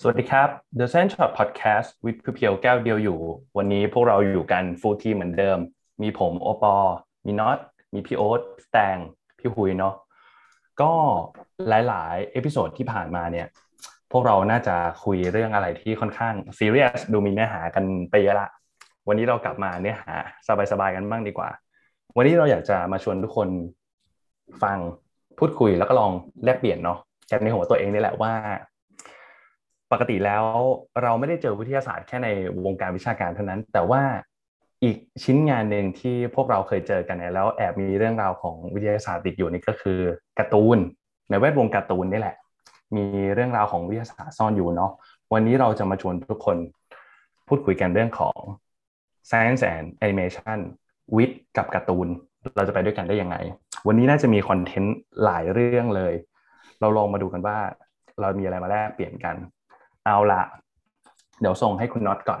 สวัสดีครับ The s e n t r a l Podcast with เพียวแก้วเดียวอยู่ วันนี้พวกเราอยู่กันฟูลทีเหมือนเดิม มีผมโอปอ มีน็อต มีพี่โอ๊ตแตง พี่หุยเนาะ ก็หลาย ๆ เอพิโซดที่ผ่านมาเนี่ย พวกเราน่าจะคุยเรื่องอะไรที่ค่อนข้างซีเรียสดูมีเนื้อหากันไปเยอะละ วันนี้เรากลับมาเนื้อหา สบาย ๆ กันบ้างดีกว่า วันนี้เราอยากจะมาชวนทุกคนฟังพูดคุยแล้วก็ลองแลกเปลี่ยนเนาะกันในหัวตัวเองนี่แหละว่า ปกติแล้วเราไม่ได้เจอวิทยาศาสตร์แค่ในวงการวิชาการเท่านั้น แต่ว่าอีกชิ้นงานหนึ่งที่พวกเราเคยเจอกันเนี่ยแล้วแอบมีเรื่องราวของวิทยาศาสตร์ติดอยู่นี่ก็คือการ์ตูน ในแวดวงการ์ตูนนี่แหละ มีเรื่องราวของวิทยาศาสตร์ซ่อนอยู่เนาะวันนี้เราจะมาชวนทุกคนพูดคุยกันเรื่องของ Science and Animation วิทย์กับการ์ตูน เราจะไปด้วยกันได้ยังไง วันนี้น่าจะมีคอนเทนต์หลายเรื่องเลย เราลองมาดูกันว่าเรามีอะไรมาแลกเปลี่ยนกัน เอาละเดี๋ยวส่งให้คุณน็อตก่อน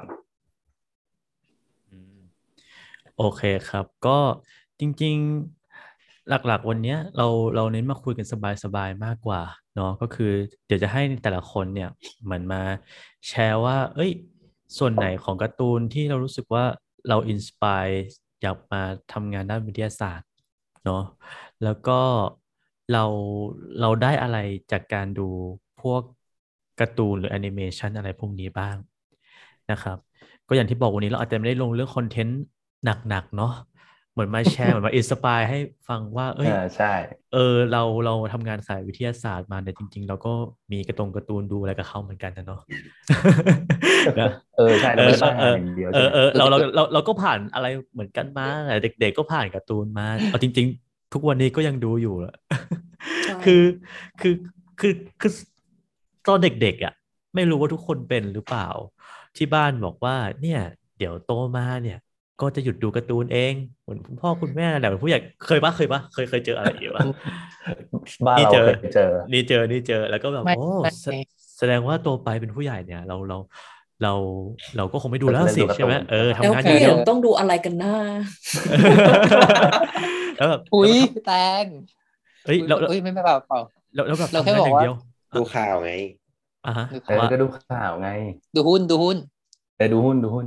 โอเคครับ ก็จริง ๆ หลักๆ วันนี้เราเราเน้นมาคุยกันสบายๆ มากกว่าเนาะก็คือ เดี๋ยวจะให้แต่ละคนเนี่ยเหมือนมาแชร์ว่า เอ้ย ส่วนไหนของการ์ตูนที่เรารู้สึกว่าเรา inspire อยากมาทำงานด้านวิทยาศาสตร์เนาะแล้วก็เราเราได้อะไรจากการดูพวก การ์ตูนหรือแอนิเมชันอะไรพวกนี้บ้างนะครับ ก็อย่างที่บอกวันนี้เราอาจจะไม่ได้ลงเรื่องคอนเทนต์หนักๆเนาะเหมือนมาแชร์เหมือนมา inspire ให้ฟังว่า เอ้ยใช่เออเราเราทำงานสายวิทยาศาสตร์มาแต่จริง ๆ เราก็มีกระตรงการ์ตูนดูอะไรกับเขาเหมือนกันนะเนาะเออใช่เราไม่ได้เเดียวเออเออเราเราเราเราก็ผ่านอะไรเหมือนกันมาเด็ก ๆ ก็ผ่านการ์ตูนมาเอาจริง ๆ ทุกวันนี้ก็ยังดูอยู่ละคือคือคือคือ ตอนเด็กๆอะ ไม่รู้ว่าทุกคนเป็นหรือเปล่า ที่บ้านบอกว่า เนี่ย เดี๋ยวโตมาเนี่ย ก็จะหยุดดูการ์ตูนเองเหมือนคุณพ่อคุณแม่แหละผู้ใหญ่เคยปะเคยปะเคยเคยเจออะไรอยู่ปะบ้านเราเคยเจอ นี่เจอนี่เจอแล้วก็แบบโอ้แสดงว่าโตไปเป็นผู้ใหญ่เนี่ย เราเราเราเราก็คงไม่ดูแล้วสิใช่ไหมเออทำงานอย่างเดียวต้องดูอะไรกันน้าแล้วแบบอุ้ยแตงเฮ้ยเราไม่ไม่เปล่าเปล่าแล้วแบบเราแค่บอกว่า ดูข่าวไงอ่าฮะก็ดูข่าวไง ดูหุ้นดูหุ้นเออดูหุ้นดูหุ้น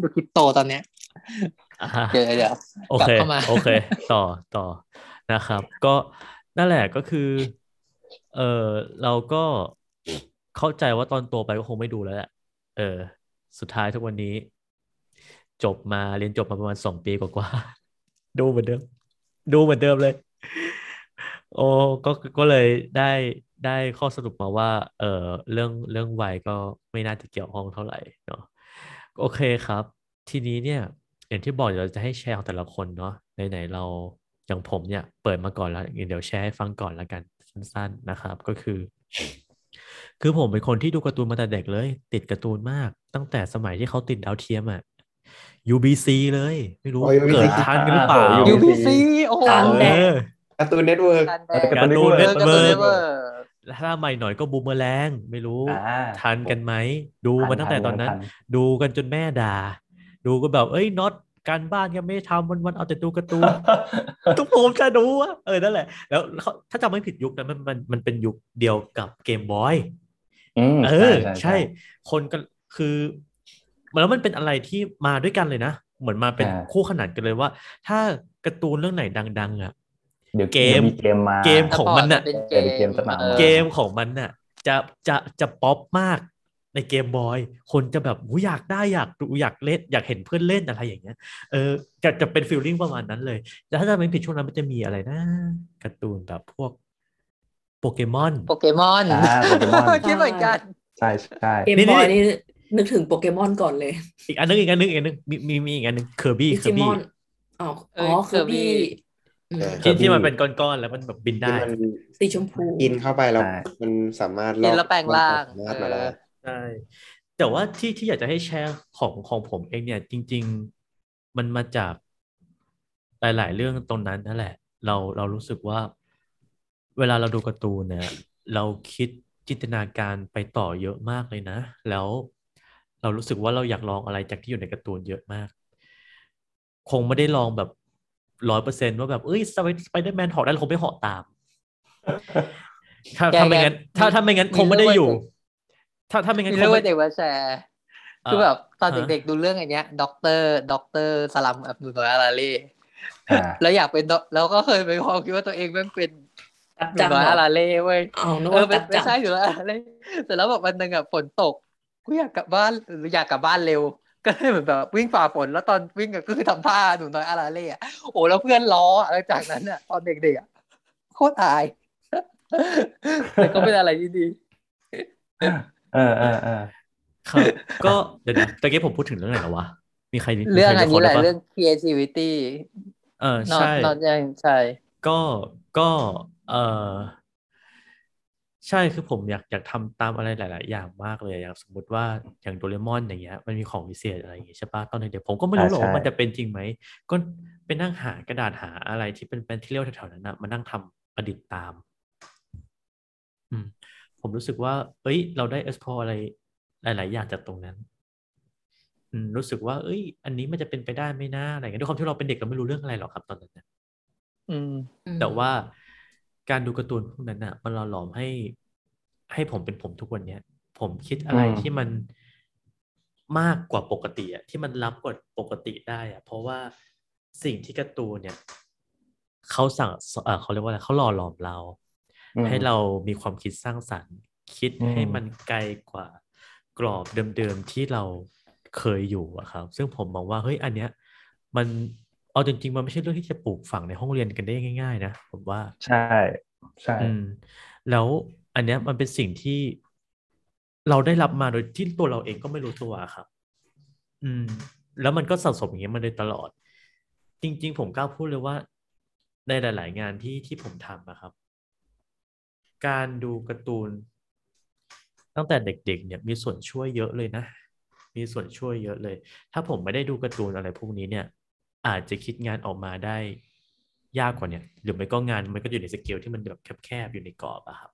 ดูคริปโตตอนเนี้ยเดี๋ยวเดี๋ยวโอเคโอเค ต่อต่อนะครับ ก็นั่นแหละก็คือ เออเราก็เข้าใจว่าตอนโตไปก็คงไม่ดูแล้วแหละเออ สุดท้ายทุกวันนี้ จบมาเรียนจบมาประมาณสองปีกว่าๆดูเหมือนเดิม ดูเหมือนเดิมเลย โอ้ก็ก็เลยได้ได้ข้อสรุปมาว่า เออเรื่องเรื่องวัยก็ไม่น่าจะเกี่ยวข้องเท่าไหร่เนาะโอเคครับ ทีนี้เนี่ยอย่างที่บอกเราจะให้แชร์ของแต่ละคนเนาะไหนๆเราอย่างผมเนี่ย เปิดมาก่อนแล้วเดี๋ยวแชร์ให้ฟังก่อนแล้วกันสั้น ๆนะครับ ก็คือ คือผมเป็นคนที่ดูการ์ตูนมาแต่เด็กเลย ติดการ์ตูนมากตั้งแต่สมัยที่เขาติดดาวเทียมอะ UBC เลย ไม่รู้ เกิดทันกันหรือเปล่า UBC โอ้โห การ์ตูนเน็ตเวิร์กการ์ตูนเน็ตเวิร์กถ้าใหม่หน่อยก็บูมเมอแรงไม่รู้ทันกันไหม ดูมาตั้งแต่ตอนนั้น ดูกันจนแม่ด่า ดูก็แบบ เอ้ยน็อตการบ้านยังไม่ทำวันวันเอาแต่ดูการ์ตูนทุกผมจะดูอะเออนั่นแหละ แล้วถ้าจำไม่ผิดยุคนั้นมันมันมันเป็นยุคเดียวกับเกมบอยเออ ใช่ คนก็คือแล้วมันเป็นอะไรที่มาด้วยกันเลยนะ เหมือนมาเป็นคู่ขนานกันเลยว่า ถ้าการ์ตูนเรื่องไหนดัง ๆอะ เดี๋ยวเกมเกมมาเกมของมันน่ะเกมจะมาเกมของมันน่ะ จะจะจะป๊อปมากในเกมบอย คนจะแบบอยากได้อยากดูอยากเล่นอยากเห็นเพื่อนเล่นอะไรอย่างเงี้ยเออจะจะเป็น feeling ประมาณนั้นเลยแต่ถ้าจะไม่ผิดช่วงนั้นมันจะมีอะไรนะการ์ตูนแบบพวกโปเกมอนโปเกมอนโปเกมอนคิดเหมือนกันใช่ใช่เกมบอยนี่นึกถึงโปเกมอนก่อนเลย อีกอันนึงอีกอันนึงอีกอันนึงมีมีมีอีกอันนึงเคอร์บี้เคอร์บี้อ๋ออ๋อเคอร์บี้ ที่ที่มันเป็นก้อนๆแล้วมันแบบบินได้สีชมพูกินเข้าไปแล้วมันสามารถกินแล้วแปลงร่างใช่แต่ว่าที่ที่อยากจะให้แชร์ของของผมเองเนี่ย จริง ๆ มันมาจากหลาย ๆ เรื่องตรงนั้นนั่นแหละ เราเรารู้สึกว่า เวลาเราดูการ์ตูนเนี่ย เราคิดจินตนาการไปต่อเยอะมากเลยนะ แล้วเรารู้สึกว่าเราอยากลองอะไรจากที่อยู่ในการ์ตูนเยอะมาก คงไม่ได้ลองแบบ ร้อยเปอร์เซ็นว่าแบบเอ้ยสไปเดอร์แมนหอกได้คงไม่หอกตาม ถ้าแกถ้าไม่แกงั้นถ้าถ้าไม่งั้นมีคงไม่ได้เรื่องอยู่ ถ้าถ้าไม่งั้นมีคเรื่องงไม่ว่าเด็กมาแชร์เอ่อคือแบบตอนฮะเด็กๆดูเรื่องอันเนี้ยด็อกเตอร์ด็อกเตอร์สลัมอับดุลอาราเล่อ่าแล้วอยากเป็นด็อกแล้วก็เคยไปความคิดว่าตัวเองแม่งเป็นจับหนูจังน้อยเหรอาอราเล่เว้ยเอานึกเออว่าไม่จับไม่จังใช่หนูน้อยอาราเล่เสร็จแล้วแบบวันหนึ่งอะฝนตกกูอยากกลับบ้านหรืออยากกลับบ้านเร็ว ก็เลยเหมือนแบบวิ่งฝ่าฝนแล้วตอนวิ่งอะก็คือทำท่าหนูน้อยอาราเล่อะโอ้แล้วเพื่อนล้ออะแล้วจากนั้นอะตอนเด็กๆอะโคตรอายแต่ก็เป็นอะไรที่ดีเออเออเออครับก็เดี๋ยวนะตะกี้ผมพูดถึงเรื่องไหนแล้ววะมีใครมีเรื่องใคอันนี้แหละจเรื่อง creativity เออนอนใช่นอนยังใช่ ก็ก็เออ ใช่คือผมอยากอยากทำตามอะไรหลาย ๆ อย่างมากเลยอย่างสมมติว่าอย่างโดเรมอนอย่างเงี้ยมันมีของวิเศษอะไรอย่างเงี้ยใช่ปะตอนเด็กๆผมก็ไม่รู้หรอกว่ามันจะเป็นจริงไหมก็ไปนั่งหากระดาษหาอะไรที่เป็นเป็นที่เรียกแถวๆนั้นนะมานั่งทำประดิษฐ์ตาม อืม ผมรู้สึกว่า เอ้ย เราได้ explore อะไรหลาย ๆ อย่างจากตรงนั้นอืมรู้สึกว่า เอ้ย อันนี้มันจะเป็นไปได้ไหมนะอะไรเงี้ยด้วยความที่เราเป็นเด็กเราไม่รู้เรื่องอะไรหรอกครับตอนนั้นนะอืมแต่ว่า การดูการ์ตูนพวกนั้นอะ มันหล่อหลอมให้ ให้ผมเป็นผมทุกวันเนี้ย ผมคิดอะไรอืมที่มันมากกว่าปกติอะที่มันล้ำกว่าปกติได้อะ เพราะว่าสิ่งที่การ์ตูนเนี่ยเขาสั่งเอ่อเขาเรียกว่าอะไรเขาหล่อหลอมเราอืมให้เรามีความคิดสร้างสรรค์ คิดอืมให้มันไกลกว่ากรอบเดิมๆที่เราเคยอยู่อะครับ ซึ่งผมมองว่าเฮ้ยอันเนี้ย มัน เอาจริงๆ มันไม่ใช่เรื่องที่จะปลูกฝังในห้องเรียนกันได้ง่าย ๆ นะผมว่า ใช่ใช่อืมแล้วอันเนี้ยมันเป็นสิ่งที่เราได้รับมาโดยที่ตัวเราเองก็ไม่รู้ตัวครับ อืม แล้วมันก็สะสมอย่างเงี้ยมาโดยตลอด จริง ๆ ผมกล้าพูดเลยว่า ในหลาย ๆ งานที่ที่ผมทำนะครับ การดูการ์ตูน ตั้งแต่เด็ก ๆ เนี่ยมีส่วนช่วยเยอะเลยนะ มีส่วนช่วยเยอะเลย ถ้าผมไม่ได้ดูการ์ตูนอะไรพวกนี้เนี่ย อาจจะคิดงานออกมาได้ยากกว่าเนี่ยหรือไม่ก็งานมันก็อยู่ในสเกลที่มันแบบแคบๆอยู่ในกรอบอะครับ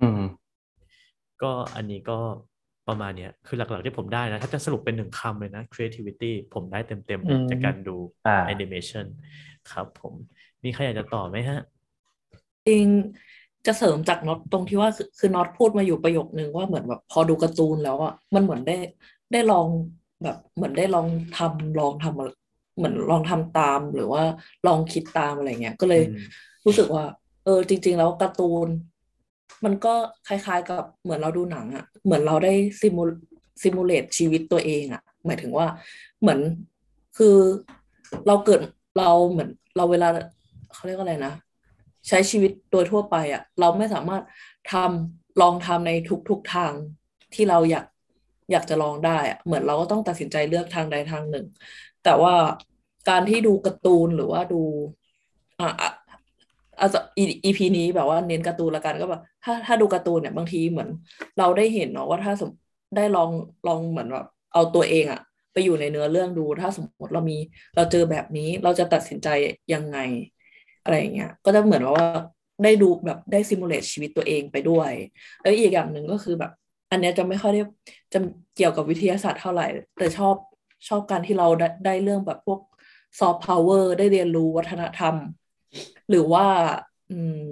อืม ก็อันนี้ก็ประมาณเนี้ยคือหลักๆที่ผมได้นะ ถ้าจะสรุปเป็นหนึ่งคำเลยนะ creativity ผมได้เต็มๆเลยอืมจากการดูอ่า animation ครับผมมีใครอยากจะต่อไหมฮะ จริงจะเสริมจากน็อตตรงที่ว่าคือคือน็อตพูดมาอยู่ประโยคนึงว่าเหมือนแบบพอดูการ์ตูนแล้วอะมันเหมือนได้ได้ลองแบบเหมือนได้ลองทำลองทำอะไร เหมือนลองทำตามหรือว่าลองคิดตามอะไรเงี้ยก็เลยอืมรู้สึกว่า เออ จริง ๆ แล้วการ์ตูน มันก็คล้าย ๆ กับเหมือนเราดูหนังอะ เหมือนเราได้ซิมูซิมูเลตชีวิตตัวเองอะ หมายถึงว่าเหมือนคือเราเกิดเราเหมือนเราเวลาเขาเรียกว่าอะไรนะใช้ชีวิตโดยทั่วไปอะ เราไม่สามารถทำลองทำในทุกๆทางที่เราอยากอยากจะลองได้อะเหมือนเราก็ต้องตัดสินใจเลือกทางใดทางหนึ่ง แต่ว่าการที่ดูการ์ตูนหรือว่าดูอะอะอาจจะอีพีนี้แบบว่าเน้นการ์ตูนละกันก็แบบถ้าถ้าดูการ์ตูนเนี่ยบางทีเหมือน เราได้เห็นเนาะว่าถ้าสมได้ลองลองเหมือนแบบเอาตัวเองอะไปอยู่ในเนื้อเรื่องดูถ้าสมมติเรามี เราเจอแบบนี้เราจะตัดสินใจยังไง อะไรอย่างเงี้ยก็จะเหมือนว่าได้ดูแบบได้ simulate ชีวิตตัวเองไปด้วยแล้วอีกอย่างหนึ่งก็คือแบบ อันเนี้ยจะไม่ค่อยได้จะเกี่ยวกับวิทยาศาสตร์เท่าไหร่ แต่ชอบ ชอบการที่เราได้ได้เรื่องแบบพวกซอฟต์พาวเวอร์ได้เรียนรู้วัฒนธรรม หรือว่าอืม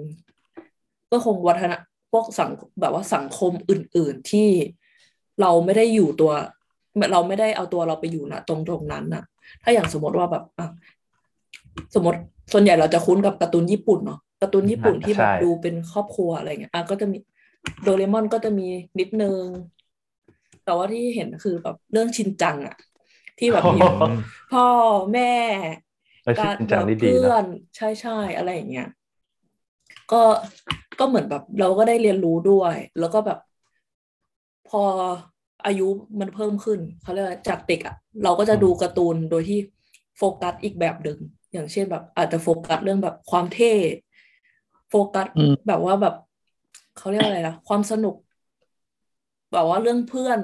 ก็คงวัฒนพวกสังแบบว่าสังคมอื่น ๆที่เราไม่ได้อยู่ตัว เราไม่ได้เอาตัวเราไปอยู่นะตรงตรงนั้นน่ะถ้าอย่างสมมติว่าแบบอะสมมติส่วนใหญ่เราจะคุ้นกับการ์ตูนญี่ปุ่นเนาะการ์ตูนญี่ปุ่นที่แบบใช่ดูเป็นครอบครัวอะไรเงี้ยอะก็จะมีโดเรมอนก็จะมีนิดนึง แต่ว่าที่เห็นคือแบบเรื่องชินจังอะ ที่แบบมีโอ้โหพ่อแม่เออการชินจังนี่ดีเพื่อนะนใช่ใช่อะไรอย่างเงี้ยก็ก็เหมือนแบบเราก็ได้เรียนรู้ด้วย แล้วก็แบบ พออายุมันเพิ่มขึ้นเขาเรียกว่าจากเด็กอะเราก็จะดูการ์ตูนโดยที่โฟกัสอีกแบบหนึ่งอย่างเช่นแบบ อาจจะโฟกัสเรื่องแบบความเท่โฟกัสอืมแบบว่าแบบเขาเรียกว่าอะไรนะความสนุก แบบว่าเรื่องเพื่อน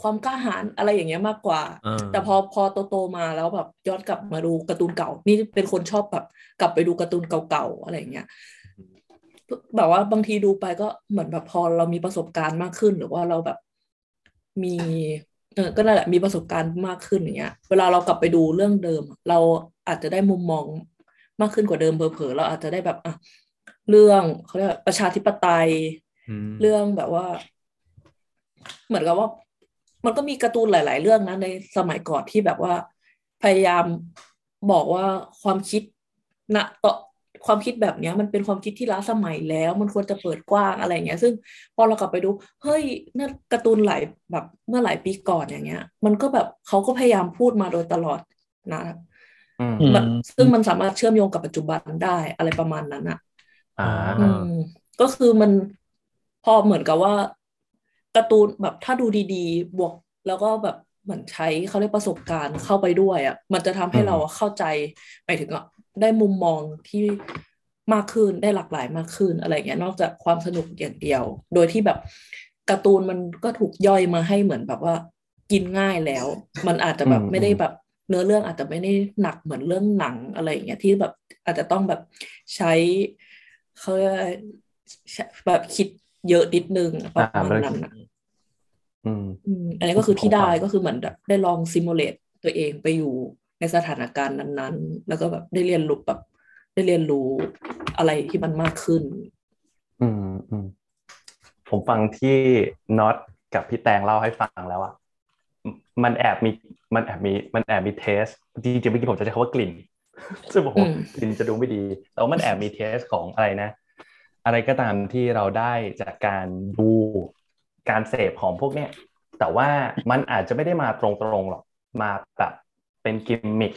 ความกล้าหาญอะไรอย่างเงี้ยมากกว่าเออแต่พอพอโตโตๆมาแล้วแบบย้อนกลับมาดูการ์ตูนเก่า นี่เป็นคนชอบแบบกลับไปดูการ์ตูนเก่าๆอะไรอย่างเงี้ยแบบว่าบางทีดูไปก็เหมือนแบบพอเรามีประสบการณ์มากขึ้น หรือว่าเราแบบมีเออก็นั่นแหละมีประสบการณ์มากขึ้นอย่างเงี้ย เวลาเรากลับไปดูเรื่องเดิม เราอาจจะได้มุมมองมากขึ้นกว่าเดิมเผลอๆเราอาจจะได้แบบอะเรื่องเขาเรียกว่าประชาธิปไตยอืมเรื่องแบบว่า เหมือนกับว่า มันก็มีการ์ตูนหลาย ๆ เรื่องนะในสมัยก่อนที่แบบว่า พยายามบอกว่าความคิดณต่อความคิดแบบเนี้ยมันเป็นความคิดที่ล้าสมัยแล้ว มันควรจะเปิดกว้างอะไรอย่างเงี้ย ซึ่งพอเรากลับไปดู เฮ้ยนั่นการ์ตูนหลายแบบเมื่อหลายปีก่อนอย่างเงี้ย มันก็แบบเขาก็พยายามพูดมาโดยตลอดนะอืมอืมมันซึ่งมันสามารถเชื่อมโยงกับปัจจุบันได้อะไรประมาณนั้นอะอ่าอืมก็คือมันพอเหมือนกับว่า การ์ตูนแบบถ้าดูดีๆ บวกแล้วก็แบบเหมือนใช้เขาเรียกประสบการณ์เข้าไปด้วยอะ มันจะทำให้เราเข้าใจหมายถึงอะได้มุมมองที่มากขึ้นได้หลากหลายมากขึ้นอะไรเงี้ยนอกจากความสนุกอย่างเดียว โดยที่แบบการ์ตูนมันก็ถูกย่อยมาให้เหมือนแบบว่ากินง่ายแล้ว มันอาจจะแบบไม่ได้แบบเนื้อเรื่องอาจจะไม่ได้หนักเหมือนเรื่องหนังอะไรอย่างเงี้ยที่แบบอาจจะต้องแบบใช้เขาเรียกแบบคิด เยอะนิดนึงประมาณนั้นอะอืมอืมอันนี้ก็คือที่ได้ผมฟังก็คือเหมือนแบบได้ลองซิมูเลตตัวเองไปอยู่ในสถานการณ์นั้น ๆ แล้วก็แบบได้เรียนรู้แบบได้เรียนรู้อะไรที่มันมากขึ้น อืมอืมผมฟังที่น็อตกับพี่แตงเล่าให้ฟังแล้วอะมมันแอบมีมันแอบมีมันแอบมีเทสจริงๆเมื่อกี้ผมจะใช้คำว่ากลิ่นซึ่งผมว่าอืมกลิ่นจะดูไม่ดีแต่ว่ามันแอบมีเทสของอะไรนะ อะไรก็ตามที่เราได้จากการดูการเสพของพวกเนี้ยแต่ว่ามันอาจจะไม่ได้มาตรงๆหรอกมาแบบเป็นกิมมิค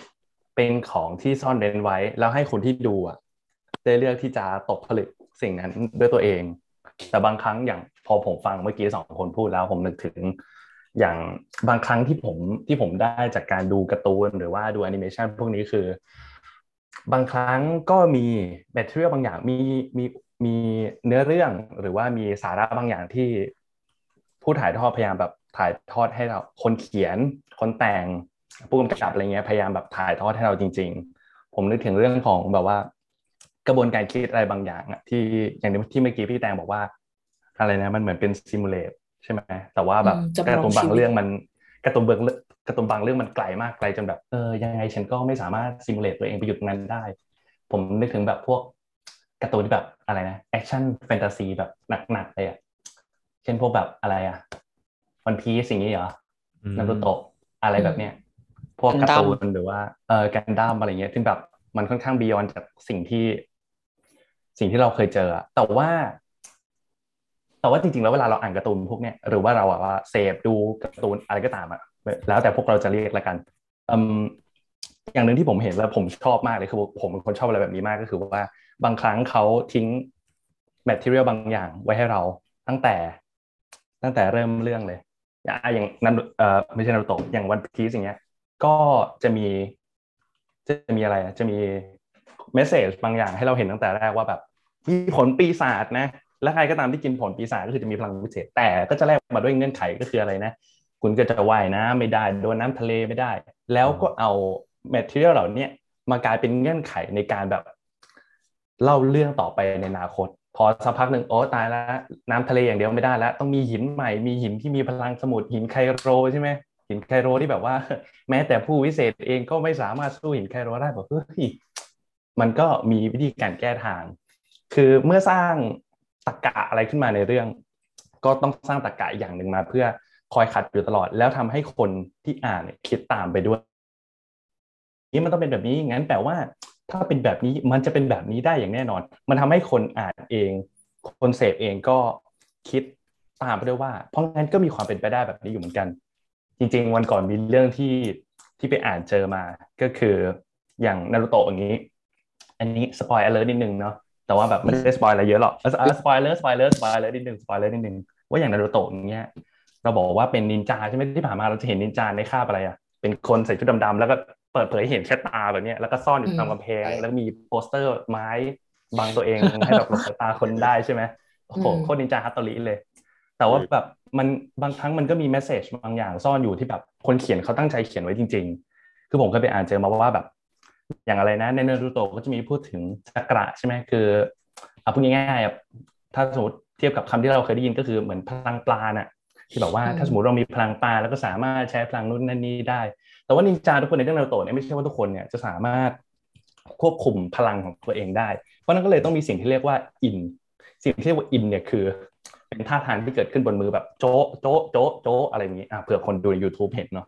เป็นของที่ซ่อนเร้นไว้ แล้วให้คนที่ดูอะได้เลือกที่จะตกผลึกสิ่งนั้นด้วยตัวเอง แต่บางครั้งอย่างพอผมฟังเมื่อกี้สองคนพูดแล้วผมนึกถึง อย่างบางครั้งที่ผมที่ผมได้จากการดูการ์ตูนหรือว่าดูแอนิเมชันพวกนี้คือ บางครั้งก็มี material บางอย่างมีมี มีเนื้อเรื่องหรือว่ามีสาระบางอย่างที่ผู้ถ่ายทอดพยายามแบบถ่ายทอดให้เราคนเขียน คนแต่งผู้กำกับอะไรเงี้ยพยายามแบบถ่ายทอดให้เราจริง ๆ ผมนึกถึงเรื่องของแบบว่า กระบวนการคิดอะไรบางอย่างอะที่อย่างที่เมื่อกี้พี่แตงบอกว่า อะไรนะมันเหมือนเป็น simulate ใช่ไหมแต่ว่าแบบอืมจำลองการ์ตูนบางชีวิตเรื่องมันการ์ตูนเบื้องการ์ตูนบางเรื่องมันไกลมากไกลจนแบบเออยังไงฉันก็ไม่สามารถ simulate ตัวเองไปอยู่ตรงนั้นได้ ผมนึกถึงแบบพวก การ์ตูนที่แบบอะไรนะแอคชั่นแฟนตาซีแบบหนักๆเลยอะเช่นพวกแบบอะไรอะวันพีสิ่งนี้เหรออืมนารูโตะอะไรแบบเนี้ยพวกการ์ Gundam ตูนหรือว่าเออกันดั้มอะไรเงี้ยซึ่งแบบมันค่อนข้าง beyond จากสิ่งที่ สิ่งที่เราเคยเจออะแต่ว่า แต่ว่าจริงๆ แล้วเวลาเราอ่านการ์ตูนพวกเนี้ยหรือว่าเราอะว่าเสพดูการ์ตูนอะไรก็ตามอะแล้วแต่พวกเราจะเรียกละกันอืมอย่างหนึ่งที่ผมเห็นแล้วผมชอบมากเลยคือผมเป็นคนชอบอะไรแบบนี้มากก็คือว่า บางครั้งเขาทิ้ง material บางอย่างไว้ให้เราตั้งแต่ ตั้งแต่เริ่มเรื่องเลย อย่างนั้นเอ่อไม่ใช่นารูโตะอย่างวันพีซอย่างเงี้ย ก็จะมี จะมีอะไรจะมี message บางอย่างให้เราเห็นตั้งแต่แรกว่าแบบ มีผลปีศาจนะ และใครก็ตามที่กินผลปีศาจก็คือจะมีพลังพิเศษ แต่ก็จะแลกมาด้วยเงื่อนไขก็คืออะไรนะ คุณก็จะว่ายน้ำไม่ได้โดนน้ำทะเลไม่ได้ แล้วก็เอาแมทเทียลเหล่านี้มากลายเป็นเงื่อนไขในการแบบ เล่าเรื่องต่อไปในอนาคต พอสักพักหนึ่งโอ้ตายแล้วน้ำทะเลอย่างเดียวไม่ได้แล้ว ต้องมีหินใหม่มีหินที่มีพลังสมุทรหินไคโรใช่ไหมหินไคโรที่แบบว่า แม้แต่ผู้วิเศษเองก็ไม่สามารถสู้หินไคโรได้บอกเฮ้ยมันก็มีวิธีการแก้ทาง คือเมื่อสร้างตรกกะอะไรขึ้นมาในเรื่อง ก็ต้องสร้างตรกกะอย่างหนึ่งมาเพื่อคอยขัดอยู่ตลอด แล้วทำให้คนที่อ่านคิดตามไปด้วย นี่มันต้องเป็นแบบนี้งั้นแปลว่า ถ้าเป็นแบบนี้มันจะเป็นแบบนี้ได้อย่างแน่นอน มันทำให้คนอ่านเอง คนเสพเองก็คิดตามไปด้วยว่า เพราะงั้นก็มีความเป็นไปได้แบบนี้อยู่เหมือนกัน จริง ๆ วันก่อนมีเรื่องที่ที่ไปอ่านเจอมาก็คืออย่างนารูโตะอย่างนี้ อันนี้สปอยเลอร์นิดนึงเนาะแต่ว่าแบบไม่ได้สปอยอะไรเยอะหรอก spoiler spoiler spoiler นิดนึงสปอยเลอร์นิดนึงว่าอย่างนารูโตะอย่างเงี้ยเราบอกว่าเป็นนินจาใช่ไหมที่ผ่านมาเราจะเห็นนินจาในคราบอะไรอะเป็นคนใส่ชุดดำๆแล้วก็ เปิดเผยเห็นแค่ตาแบบเนี้ยแล้วก็ซ่อนอยู่ตามกำแพงแล้วก็มีโปสเตอร์ไม้บังตัวเองให้แบบหลบสายตาคนได้ใช่ไหมโอ้โหอืมโคตรนินจาฮัตโตริเลย แต่ว่าแบบมันบางครั้งมันก็มีแมสเซจบางอย่างซ่อนอยู่ที่แบบคนเขียนเขาตั้งใจเขียนไว้จริง ๆ คือผมเคยไปอ่านเจอมาว่าแบบ อย่างอะไรนะในเนรูโตะก็จะมีพูดถึงจักระใช่ไหมคือเอาพูดง่ายๆอะถ้าสมมติเทียบกับคำที่เราเคยได้ยินก็คือเหมือนพลังปลาน่ะ ที่แบบว่าอืมถ้าสมมติเรามีพลังปลาแล้วก็สามารถใช้พลังนู่นนั่นนี่ได้ แต่ว่านินจาทุกคนในเรื่องนารูโตะเนี่ยไม่ใช่ว่าทุกคนเนี่ยจะสามารถควบคุมพลังของตัวเองได้ เพราะนั้นก็เลยต้องมีสิ่งที่เรียกว่าอิน สิ่งที่เรียกว่าอินเนี่ยคือ เป็นท่าทางที่เกิดขึ้นบนมือแบบโจ๊ะโจ๊ะโจ๊ะโจ๊ะอะไรอย่างนี้อะเผื่อคนดูใน YouTube เห็นเนาะ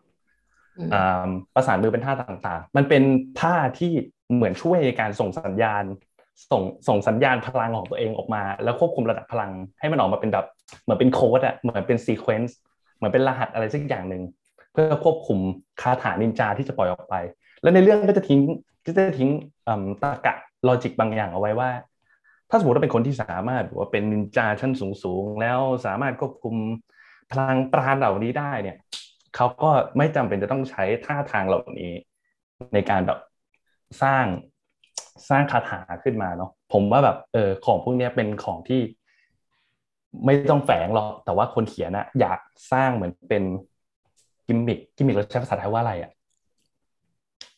อืมอ่าประสานมือเป็นท่าต่างๆ มันเป็นท่าที่เหมือนช่วยในการส่งสัญญาณ ส่งส่งสัญญาณพลังของตัวเองออกมา แล้วควบคุมระดับพลังให้มันออกมาเป็นแบบเหมือนเป็นโค้ดอะเหมือนเป็น sequence เหมือนเป็นรหัสอะไรสักอย่างหนึ่งเพื่อควบคุมคาถานินจาที่จะปล่อยออกไป แล้วในเรื่องก็จะทิ้งก็จะทิ้งตรรกะลอจิกบางอย่างเอาไว้ว่า ถ้าสมมติว่าเป็นคนที่สามารถว่าเป็นนินจาชั้นสูงๆแล้วสามารถควบคุมพลังปราณเหล่านี้ได้เนี่ยเขาก็ไม่จำเป็นจะต้องใช้ท่าทางเหล่านี้ ในการแบบสร้าง สร้างคาถาขึ้นมาเนาะผมว่าแบบเออของพวกเนี้ยเป็นของที่ ไม่ต้องแฝงหรอกแต่ว่าคนเขียนอะอยากสร้างเหมือนเป็นgimmick gimmick เราใช้ภาษาไทยว่าอะไรอะ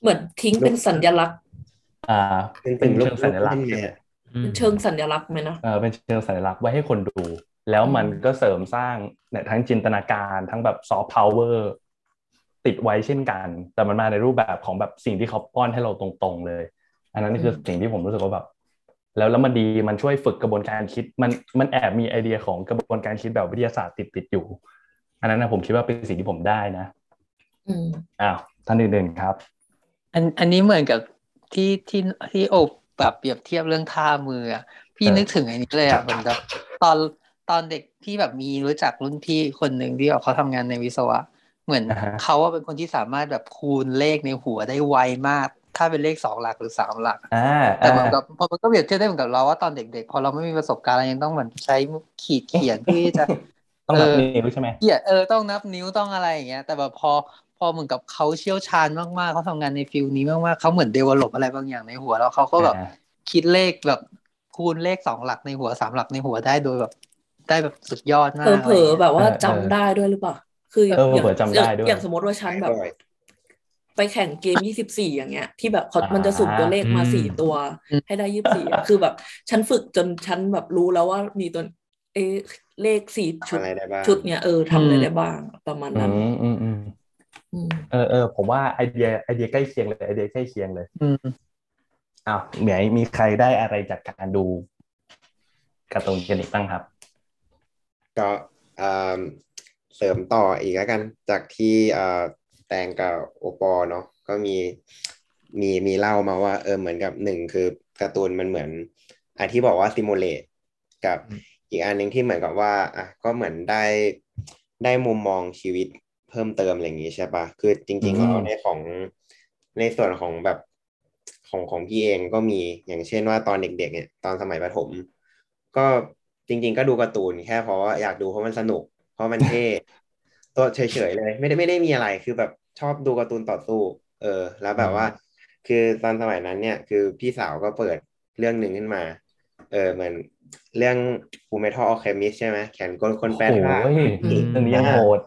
เหมือนทิ้งเป็นสัญลักษณ์ อ่า เป็นเป็นรูปเชิงสัญลักษณ์รูปเนี่ยอืมเป็นเชิงสัญลักษณ์ไหมนะเออเป็นเชิงสัญลักษณ์ไว้ให้คนดู แล้วมันก็เสริมสร้างเนี่ยทั้งจินตนาการทั้งแบบซอฟต์พาวเวอร์ติดไว้เช่นกัน แต่มันมาในรูปแบบของแบบสิ่งที่เขาป้อนให้เราตรงๆเลย อันนั้นคือสิ่งที่ผมรู้สึกว่าแบบ แล้วแล้วมันดีมันช่วยฝึกกระบวนการคิด มันมันแอบมีไอเดียของกระบวนการคิดแบบวิทยาศาสตร์ติดติดๆอยู่ อันนั้นนะผมคิดว่าเป็นสิ่งที่ผมได้นะอืมอ้าวท่านอื่นๆครับ อันอันนี้เหมือนกับที่ที่ที่โอบแบบเปรียบเทียบเรื่องท่ามืออะพี่เออนึกถึงอันนี้เลยอะเหมือนกับตอนตอนเด็กพี่แบบมีรู้จักรุ่นพี่คนหนึ่งที่แบบเขาทำงานในวิศวะ เหมือนอ่าฮะเขาว่าเป็นคนที่สามารถแบบคูณเลขในหัวได้ไวมาก ถ้าเป็นเลขสองหลักหรือสามหลักอ่าแต่เหมือนอ่ากับพอมันก็เปรียบเทียบได้เหมือนกับเราว่าตอนเด็ก ๆ พอเราไม่มีประสบการณ์เรายังต้องเหมือนใช้ขีดเขียนเพื่อที่จะต้องนับเออนิ้วใช่ไหมเขียนเออต้องนับนิ้วต้องอะไรอย่างเงี้ย แต่แบบพอพอเหมือนกับเขาเชี่ยวชาญมากๆเขาทำงานในฟิลนี้มากๆเขาเหมือนเดเวลลอปอะไรบางอย่างในหัวแล้วเขาก็แบบอ่าคิดเลขแบบคูณเลขสองหลักในหัวสามหลักในหัวได้โดยแบบได้แบบสุดยอดมากเผลอๆแบบว่าเออจำได้ด้วยหรือเปล่า คือเออเผลอๆจำได้ด้วยอย่างสมมติว่าฉันแบบบ่อย ไปแข่งเกมยี่สิบสี่อย่างเงี้ย ที่แบบเขาอ่ามัมันจะสุ่มตัวเลขมาอืมสี่ตัว ให้ได้ยี่สิบสี่คือแบบฉันฝึกจนฉันแบบรู้แล้วว่ามีตัวเอะเลขสี่ชุดอะไรได้บ้างชุดเนี้ยเออทำอะไรได้บ้าง ประมาณอืนั้นมอืมอืมอืมเออเออผมว่าไอเดียไอเดียใกล้เคียงเลยไอเดียใกล้เคียงเลยอืมอ้าวเหมียมีใครได้อะไรจากการดูการ์ตูนกันอีกบ้างครับ ก็เอ่อเสริมต่ออีกแล้วกัน จากที่เอ่อ แตงกับโอปอเนาะก็มีมีมีเล่ามาว่า เออเหมือนกับหนึ่งคือการ์ตูนมันเหมือนอันที่บอกว่าซิมูเลตกับอีกอันหนึ่งที่เหมือนกับว่าอะก็เหมือนได้ได้มุมมองชีวิตเพิ่มเติมอะไรอย่างงี้ใช่ปะคือจริงๆอืมแล้วในของในส่วนของแบบของของพี่เองก็มีอย่างเช่นว่าตอนเด็ก ๆ เนี่ย ตอนสมัยประถม ก็จริง ๆ ก็ดูการ์ตูนแค่เพราะว่าอยากดูเพราะมันสนุก เพราะมันเท่ ตัวเฉยๆเลย ไม่ได้ไม่ได้มีอะไรคือแบบชอบดูการ์ตูนต่อสู้ เออ แล้วแบบว่า คือตอนสมัยนั้นเนี่ย คือพี่สาวก็เปิดเรื่องหนึ่งขึ้นมา เออเหมือนเรื่อง Full Metal Alchemist ใช่ไหมแขนกลคนแปลธาตุโอ้ยเรื่องนี้ยังโหด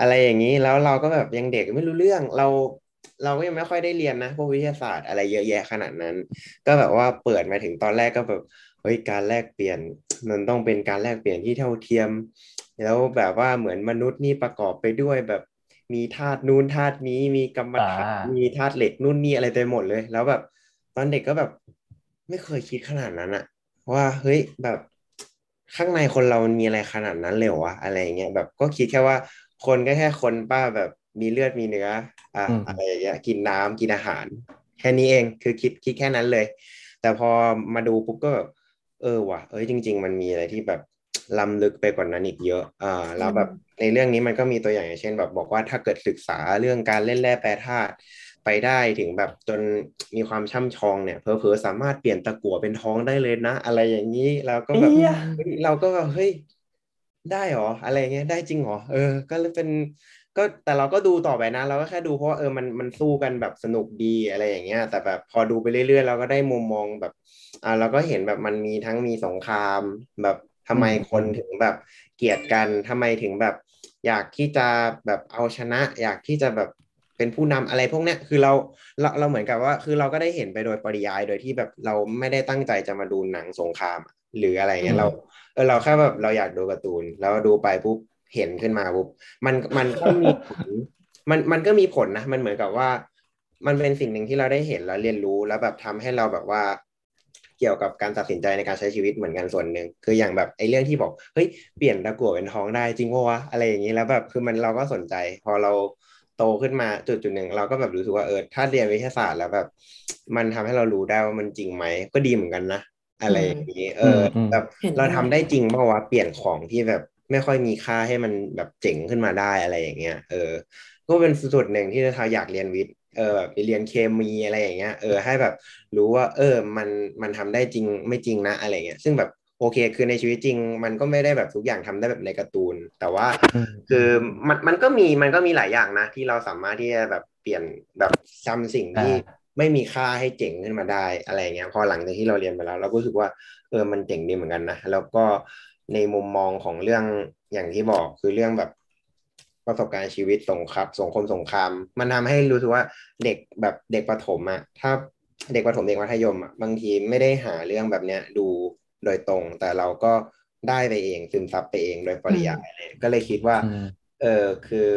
อะไรอย่างนี้แล้วเราก็แบบยังเด็กไม่รู้เรื่องเราเราก็ยังไม่ค่อยได้เรียนนะพวกวิทยาศาสตร์อะไรเยอะแยะขนาดนั้น ก็แบบว่าเปิดมาถึงตอนแรกก็แบบ เฮ้ยการแลกเปลี่ยนมันต้องเป็นการแลกเปลี่ยนที่เท่าเทียม แล้วแบบว่าเหมือนมนุษย์นี่ประกอบไปด้วยแบบมีธาตุนู้นธาตุนี้มีกรรมฐานอ่ามีมีธาตุเหล็กนู่นนี่อะไรเต็มหมดเลย แล้วแบบตอนเด็กก็แบบ ไม่เคยคิดขนาดนั้นอะว่าเฮ้ยแบบข้างในคนเรามันมีอะไรขนาดนั้นเลยเหรอวะอะไรอย่างเงี้ยแบบก็คิดแค่ว่า คนก็แค่คนป้าแบบมีเลือดมีเนื้ออะอืมอะไรอย่างเงี้ยกินน้ำกินอาหาร แค่นี้เองคือคิดคิดแค่นั้นเลย แต่พอมาดูปุ๊บก็แบบ เออว่ะเอ้ยจริง ๆ มันมีอะไรที่แบบล้ำลึกไปกว่านั้นอีกเยอะ อ่า แล้วแบบในเรื่องนี้มันก็มีตัวอย่างอย่างเช่น แบบบอกว่าถ้าเกิดศึกษาเรื่องการเล่นแร่แปรธาตุไปได้ถึงแบบจนมีความช่ำชองเนี่ยเพอเพอๆสามารถเปลี่ยนตะกั่วเป็นทองได้เลยนะ อะไรอย่างนี้แล้วก็แบบเอี้ยเฮ้ยเราก็แบบเฮ้ยได้เหรออะไรเงี้ยได้จริงเหรอเออ ก็เลยเป็น ก็แต่เราก็ดูต่อไปนะเราก็แค่ดูเพราะว่าเออมันมันสู้กันแบบสนุกดีอะไรอย่างเงี้ย แต่แบบพอดูไปเรื่อยๆ เราก็ได้มุมมองแบบอ่าเราก็เห็นแบบมันมีทั้งมีสงครามแบบทำไมคนถึงแบบเกลียดกันทำไมถึงแบบ อยากที่จะแบบเอาชนะ อยากที่จะแบบเป็นผู้นำอะไรพวกเนี้ยคือเราเราเราเหมือนกับว่า คือเราก็ได้เห็นไปโดยปริยายโดยที่แบบเราไม่ได้ตั้งใจจะมาดูหนังสงครามหรืออะไรเงี้ยเราเออเราแค่แบบเราอยากดูการ์ตูนแล้วดูไปปุ๊บ เห็นขึ้นมาปุ๊บมันมันก็มีผลมันมันก็มีผลนะมันเหมือนกับว่า มันเป็นสิ่งหนึ่งที่เราได้เห็นแล้วเรียนรู้แล้วแบบทำให้เราแบบว่าเกี่ยวกับการตัดสินใจในการใช้ชีวิตเหมือนกันส่วนหนึ่งคืออย่างแบบไอ้เรื่องที่บอกเฮ้ยเปลี่ยนตะกั่วเป็นทองได้จริงปะวะอะไรอย่างนี้แล้วแบบคือมันเราก็สนใจ พอเราโตขึ้นมาจุดจุดหนึ่งเราก็แบบรู้สึกว่าเออถ้าเรียนวิทยาศาสตร์แล้วแบบ มันทำให้เรารู้ได้ว่ามันจริงไหมก็ดีเหมือนกันนะอะไรอย่างนี้ เอออมแบบเห็นด้วยเราทำได้จริงเพราะว่าเปลี่ยนของที่แบบ ไม่ค่อยมีค่าให้มันแบบเจ๋งขึ้นมาได้อะไรอย่างเงี้ยเออ ก็เป็นส่วนหนึ่งที่เราอยากเรียนวิทย์เออแบบเรียนเคมีอะไรอย่างเงี้ยเออให้แบบรู้ว่า เออมันมันทำได้จริงไม่จริงนะอะไรเงี้ยซึ่งแบบโอเค คือในชีวิตจริง มันก็ไม่ได้แบบทุกอย่างทำได้แบบในการ์ตูน แต่ว่าอืมคือมันมันก็มีมันก็มีหลายอย่างนะ ที่เราสามารถที่จะแบบเปลี่ยนแบบจำสิ่งที่อ่าไม่มีค่าให้เจ๋งขึ้นมาได้อะไรเงี้ยพอหลังจากที่เราเรียนไปแล้ว เราก็รู้สึกว่าเออมันเจ๋งดีเหมือนกันนะแล้วก็ ในมุมมองของเรื่องอย่างที่บอกคือเรื่องแบบประสบการณ์ชีวิตสงครามสงคมสงคราม มันทำให้รู้สึกว่าเด็กแบบเด็กประถมอะถ้าเด็กประถมเด็กมัธยมอะบางทีไม่ได้หาเรื่องแบบเนี้ยดูโดยตรง แต่เราก็ได้ไปเองซึมซับไปเองโดยปริยายเลยก็เลยคิดว่าอืมเออคือ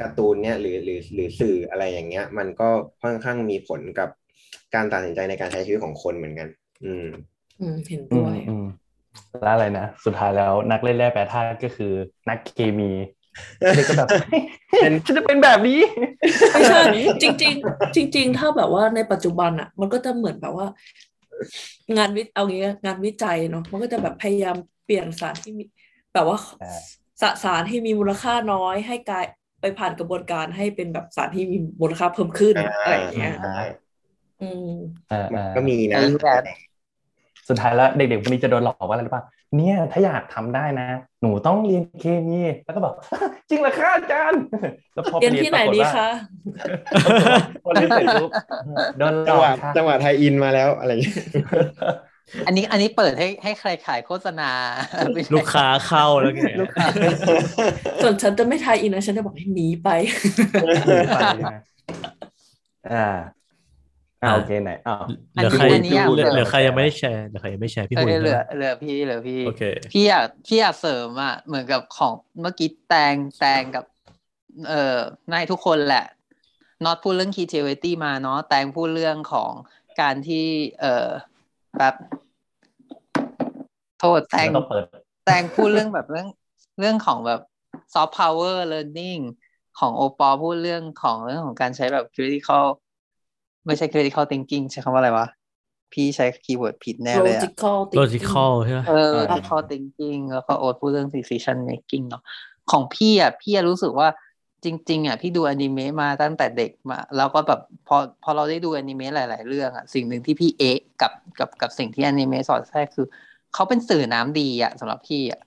การ์ตูนเนี่ยหรือหรือหรือสื่ออะไรอย่างเงี้ย มันก็ค่อนข้างมีผลกับการตัดสินใจในการใช้ชีวิตของคนเหมือนกัน อืม อืมเห็นอืด้มวยอืม แล้วอะไรนะสุดท้ายแล้วนักเล่นแร่แปรธาตุก็คือนักเคมีเด็กก็แบบเป็นฉันจะเป็นแบบนี้ไม่ใช่จริงๆจริง ๆ ถ้าแบบว่าในปัจจุบันอะ มันก็จะเหมือนแบบว่า งานวิเอางี้งานวิจัยเนาะมันก็จะแบบพยายามเปลี่ยนสารที่มี แบบว่าอ่าสสารที่มีมูลค่าน้อยให้กลายไปผ่านกระบวนการให้เป็นแบบสารที่มีมูลค่าเพิ่มขึ้นอะไรอย่างเงี้ยอ่าอืมอ่ามันอ่าก็มีนะไอ้แบบ สุดท้ายแล้วเด็กๆวันนี้จะโดนหลอกว่าอะไรรู้ป่ะเนี่ยถ้าอยากทำได้นะ หนูต้องเรียนเคมี แล้วก็บอกจริงเหรอคะอาจารย์แล้วพอเรียนที่ไหนดีคะพอเรียนเสร็จปุ๊บโดนหลจังอหกวะค่ะจังหวะไทยอินมาแล้วอะไรอย่างเงี้ยอันนี้อันนี้เปิดให้ให้ใครขายโฆษณาไม่ใช่ลูกค้าเข้าแล้วไงลูกค้าส่วนฉันจะไม่ทายอินนะฉันจะบอกให้หนีไปไปใช่ไหมอ่า อ่าโอเคไหนอ้าวเหลือใครอันนี้อยากเหลือเสริมเหลือใครยังไม่ได้แชร์เหลือใครยังไม่แชร์พี่เอหุยอเหลือใช่ไหมเหลือพี่เหลือพี่โอเคพี่อยากพี่อยากเสริมอะเหมือนกับของเมื่อกี้แตงแตงกับ เอ่อนายทุกคนแหละน็อตพูดเรื่อง creativity มาเนาะแตงพูดเรื่องของการที่ เอ่อแบบโทษแตงแล้วก็เปิดแตงพูดเรื่องแบบเรื่องเรื่องของแบบ soft power learning ของโอปอพูดเรื่องของเรื่องของการใช้แบบ critical ไม่ใช่ critical thinking ใช้คำว่าอะไรวะ พี่ใช้ keyword ผิดแน่เลยอะ logical โล thinking จิคอลใช่ไหมเอออ่า logical thinking แล้วก็โอ๊ตพูดเรื่อง decision making เนาะของพี่อะ พี่อะรู้สึกว่าจริง ๆ อะ พี่ดูอนิเมะมาตั้งแต่เด็กมา แล้วก็แบบพอพอเราได้ดูอนิเมะหลาย ๆ เรื่องอะ สิ่งหนึ่งที่พี่เอะกับกับกับสิ่งที่อนิเมะสอดแทรกคือ เขาเป็นสื่อน้ำดีอะสำหรับพี่อะ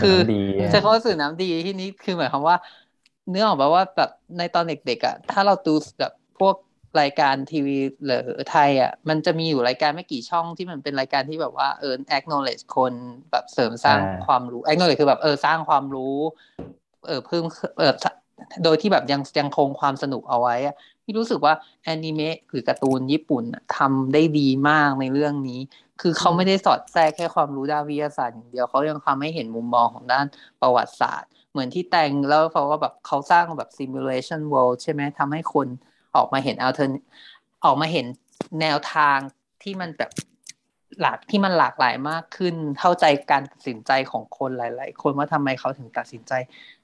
คือดีอะใช้คำว่าสื่อน้ำดีที่นี้คือหมายความว่า เนื้อออกมาว่าแบบในตอนเด็กๆอะถ้าเราดูแบบพวก รายการทีวีหรือไทยอะมันจะมีอยู่รายการไม่กี่ช่องที่มันเป็นรายการที่แบบว่าเออ acknowledge คนแบบเสริมสร้างอ่าความรู้ acknowledge คือแบบเออสร้างความรู้ เออเพิ่มเออโดยที่แบบยังยังคงความสนุกเอาไว้อะพี่รู้สึกว่าแอนิเมะหรือการ์ตูนญี่ปุ่นอะทำได้ดีมากในเรื่องนี้ คือเขาไม่ได้สอดแทรกแค่ความรู้ด้านวิทยาศาสตร์อย่างเดียวเขายังทำให้เห็นมุมมองของด้านประวัติศาสตร์ เหมือนที่แต่งแล้วเขาก็แบบเขาสร้างแบบ simulation world ใช่ไหมทำให้คน ออกมาเห็น altern ออกมาเห็นแนวทางที่มันแบบหลากที่มันหลากหลายมากขึ้น เข้าใจการตัดสินใจของคนหลาย ๆ คนว่าทำไมเขาถึงตัดสินใจ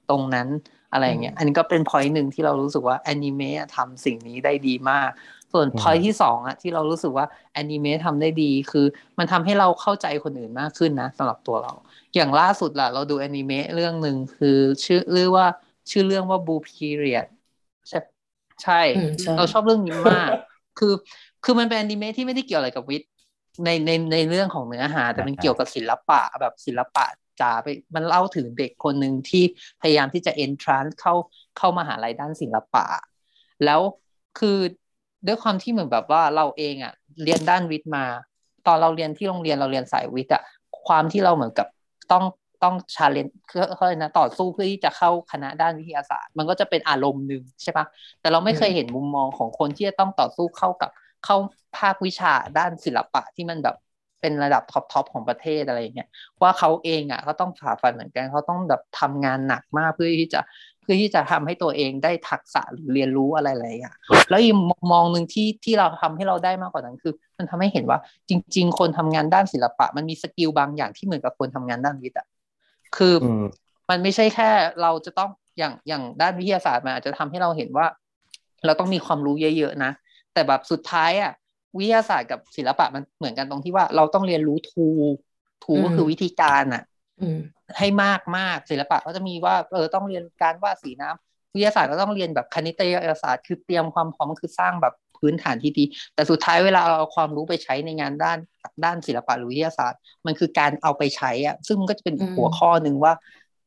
ตรงนั้นอะไรอย่างเงี้ย อันนี้ก็เป็น point หนึ่งที่เรารู้สึกว่าแอนิเมะทำสิ่งนี้ได้ดีมาก ส่วนอืม point ที่สองอะที่เรารู้สึกว่าแอนิเมะทำได้ดีคือ มันทำให้เราเข้าใจคนอื่นมากขึ้นนะสำหรับตัวเรา อย่างล่าสุดล่ะ เราดูแอนิเมะเรื่องหนึ่งคือชื่อเรื่องว่าชื่อเรื่องว่า Blue Period ใช่ใช่อืม ใช่ เราชอบเรื่องนี้มาก คือคือมันเป็นแอนิเมะที่ไม่ได้เกี่ยวอะไรกับวิทย์ในในในเรื่องของเนื้อหา แต่มันเกี่ยวกับศิลปะแบบศิลปะจ๋าไปมันเล่าถึงเด็กคนหนึ่งที่พยายามที่จะ entrance เข้าเข้ามาหาลัยด้านศิลปะ แล้วคือด้วยความที่เหมือนแบบว่าเราเองอะ เรียนด้านวิทย์มา ตอนเราเรียนที่โรงเรียนเราเรียนสายวิทย์อะความที่เราเหมือนกับต้อง ต้องชาเลนคือเขาเรียนะต่อสู้เพื่อที่จะเข้าคณะด้านวิทยาศาสตร์ มันก็จะเป็นอารมณ์หนึ่งใช่ปะแต่เราไม่เคยเห็นมุมมองของคนที่จะต้องต่อสู้เข้ากับเข้าภาควิชาด้านศิลปะที่มันแบบเป็นระดับ top top ของประเทศอะไรอย่างเงี้ยว่าเขาเองอะเขาต้องฝ่าฟันเหมือนกันเขาต้องแบบทำงานหนักมากเพื่อที่จะเพื่อที่จะทำให้ตัวเองได้ทักษะหรือเรียนรู้อะไรหลายอย่างแล้วอีกมุมมองหนึ่งที่ที่เราทำให้เราได้มากกว่านั้นคือ มันทำให้เห็นว่าจริง ๆ คนทำงานด้านศิลปะ มันมี skill บางอย่างที่เหมือนกับคนทำงานด้านวิทย์อะ คืออมมันไม่ใช่แค่เราจะต้องอย่างอย่างด้านวิทยาศาสตร์มันอาจจะทำให้เราเห็นว่า เราต้องมีความรู้เยอะๆนะ แต่แบบสุดท้ายอะวิทยาศาสตร์กับศิลปะมันเหมือนกันตรงที่ว่าเราต้องเรียนรู้ทูทูก็คือวิธีการอะอืมให้มากมากศิลปะก็จะมีว่าเออต้องเรียนการวาดสีน้ำวิทยาศาสตร์ก็ต้องเรียนแบบคณิตศาสตร์ คือเตรียมความพร้อมคือสร้างแบบ พื้นฐานที่ดี แต่สุดท้ายเวลาเราเอาความรู้ไปใช้ในงานด้านด้านศิลปะหรือวิทยาศาสตร์ มันคือการเอาไปใช้อะซึ่งมันก็จะเป็นอีกอืมหัวข้อหนึ่งว่า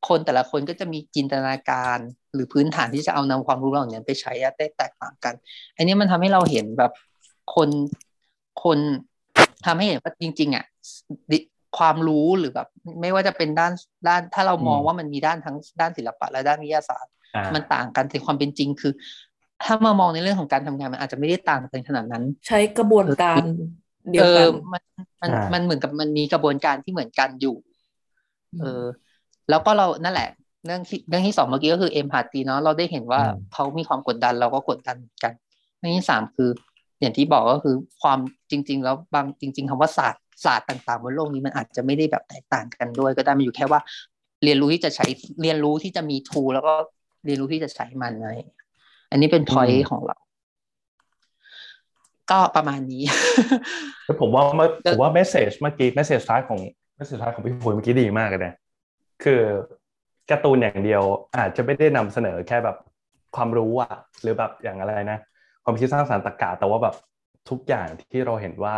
คนแต่ละคนก็จะมีจินตนาการ หรือพื้นฐานที่จะเอานำความรู้เหล่านี้ไปใช้อะได้แตกต่างกัน อันนี้มันทำให้เราเห็นแบบคนคนทำให้เห็นว่าจริง ๆ อะดิความรู้หรือแบบไม่ว่าจะเป็นด้านด้าน ถ้าเรามองอืมว่ามันมีด้านทั้งด้านศิลปะและด้านวิทยาศาสตร์อ่ามันต่างกันแต่ความเป็นจริงคือ ถ้ามามองในเรื่องของการทำงานมันอาจจะไม่ได้ต่างกันขนาดนั้น ใช้กระบวนการเดียวเอกัอนมันมันอ่ามัมันเหมือนกับมันมีกระบวนการที่เหมือนกันอยู่ เออ แล้วก็เรานั่นแหละ เรื่องที่เรื่องที่สองเมื่อกี้ก็คือเอมพาตีเนาะเราได้เห็นว่าอืมเขามีความกดดันเราก็กดดันเหมือนกันเรื่องที่สามคือ อย่างที่บอกก็คือความจริง ๆ แล้วบางจริง ๆคำว่าศาสตร์ศาสตร์ต่างๆบนโลกนี้มันอาจจะไม่ได้แบบแตกต่างกันด้วย ก็ได้มันอยู่แค่ว่า เรียนรู้ที่จะใช้เรียนรู้ที่จะมีทูแล้วก็เรียนรู้ที่จะใช้มันอะไร อันนี้เป็นพอยอืมของเรา ก็ประมาณนี้แล้วผมว่าเมื่อเออผมว่า message เมื่อกี้ message ท้ายของ message ท้ายของพี่พุยเมื่อกี้ดีมากเลยนะคือการ์ตูนอย่างเดียวอาจจะไม่ได้นำเสนอแค่แบบความรู้อะหรือแบบอย่างอะไรนะ ความคิดสร้างสรรค์ตรรกะแต่ว่าแบบทุกอย่างที่เราเห็นว่า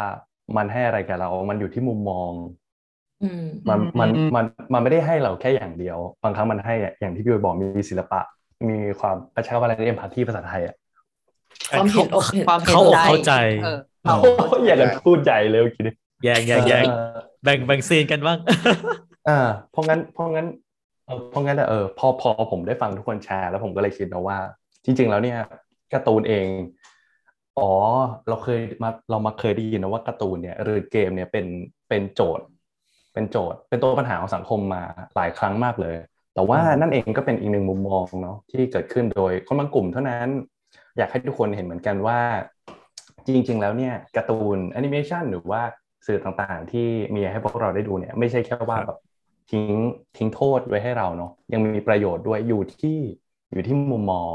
มันให้อะไรกับเรา มันอยู่ที่มุมมองอืมมันมันอืมมันมันไม่ได้ให้เราแค่อย่างเดียว บางครั้งมันให้อย่างที่พี่บอยบอกมีศิลปะ มีความใช้คำว่าอะไร empathy ภาษาไทยอะความเห็นอกเห็นความเข้าอกเข้าใจเออโอ้ยอยากจะพูดใหญ่เลยเมื่อกี้นี้แยกแยกแยกเออแบ่งแบ่งซีนกันบ้างอ่าเพราะงั้นเพราะงั้นเออเพราะงั้นอะเออพอพอผมได้ฟังทุกคนแชร์แล้วผมก็เลยคิดนะว่า จริง ๆ แล้วเนี่ยการ์ตูนเอง อ๋อ เราเคยมาเรามาเคยได้ยินนะว่าการ์ตูนเนี่ยหรือเกมเนี่ยเป็นเป็นโจทย์ เป็นโจทย์ เป็นตัวปัญหาของสังคมมาหลายครั้งมากเลย แต่ว่านั่นเองก็เป็นอีกหนึ่งมุมมองเนาะที่เกิดขึ้นโดยคนบางกลุ่มเท่านั้น อยากให้ทุกคนเห็นเหมือนกันว่า จริง ๆ แล้วเนี่ยการ์ตูนแอนิเมชันหรือว่าสื่อต่างๆ ที่มีให้พวกเราได้ดูเนี่ย ไม่ใช่แค่ว่าแบบทิ้งทิ้งโทษไว้ให้เราเนาะยังมีประโยชน์ด้วยอยู่ที่อยู่ที่มุมมอง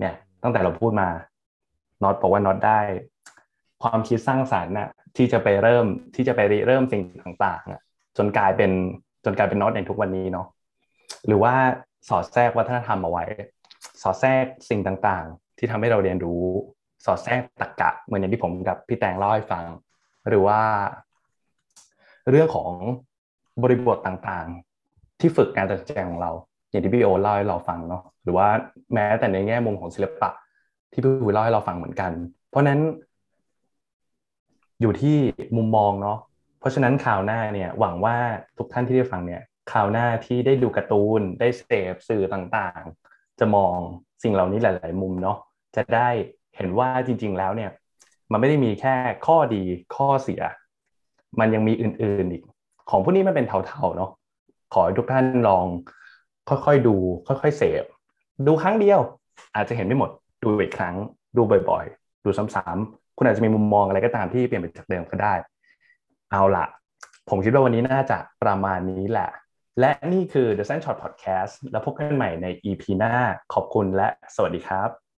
เนี่ย ตั้งแต่เราพูดมาน็อตบอกว่าน็อตได้ ความคิดสร้างสรรค์น่ะที่จะไปเริ่มที่จะไปริเริ่มสิ่งต่างๆอะจนกลายเป็นจนกลายเป็นน็อตในทุกวันนี้เนาะ หรือว่าสอดแทรกวัฒนธรรมเอาไว้ สอดแทรกสิ่งต่างๆ ที่ทำให้เราเรียนรู้ สอดแทรกตรรกะ เหมือนอย่างที่ผมกับพี่แตงเล่าให้ฟัง หรือว่า เรื่องของบริบทต่างๆ ที่ฝึกการตัดใจของเรา อย่างที่พี่โอเล่าให้เราฟังเนาะหรือว่าแม้แต่ในแง่มุมของศิลปะ ที่พี่วิเล่าให้เราฟังเหมือนกัน เพราะฉะนั้นอยู่ที่มุมมองเนาะ เพราะฉะนั้นข่าวหน้าเนี่ยหวังว่าทุกท่านที่ได้ฟังเนี่ย ข่าวหน้าที่ได้ดูการ์ตูนได้เสพสื่อต่างๆ จะมองสิ่งเหล่านี้หลาย ๆ มุมเนาะจะได้เห็นว่าจริง ๆ แล้วเนี่ย มันไม่ได้มีแค่ข้อดีข้อเสีย มันยังมีอื่นๆอีก ของพวกนี้มันเป็นเทาๆเนาะขอให้ทุกท่านลองค่อยๆดู ค่อยๆเสพดูครั้งเดียว อาจจะเห็นไม่หมดดูอีกครั้ง ดูบ่อยๆ ดูซ้ำๆคุณอาจจะมีมุมมองอะไรก็ตามที่เปลี่ยนไปจากเดิมก็ได้ เอาละผมคิดว่าวันนี้น่าจะประมาณนี้แหละ และนี่คือ The Sun Shot Podcast แล้วพบกันใหม่ใน EP หน้า ขอบคุณและสวัสดีครับ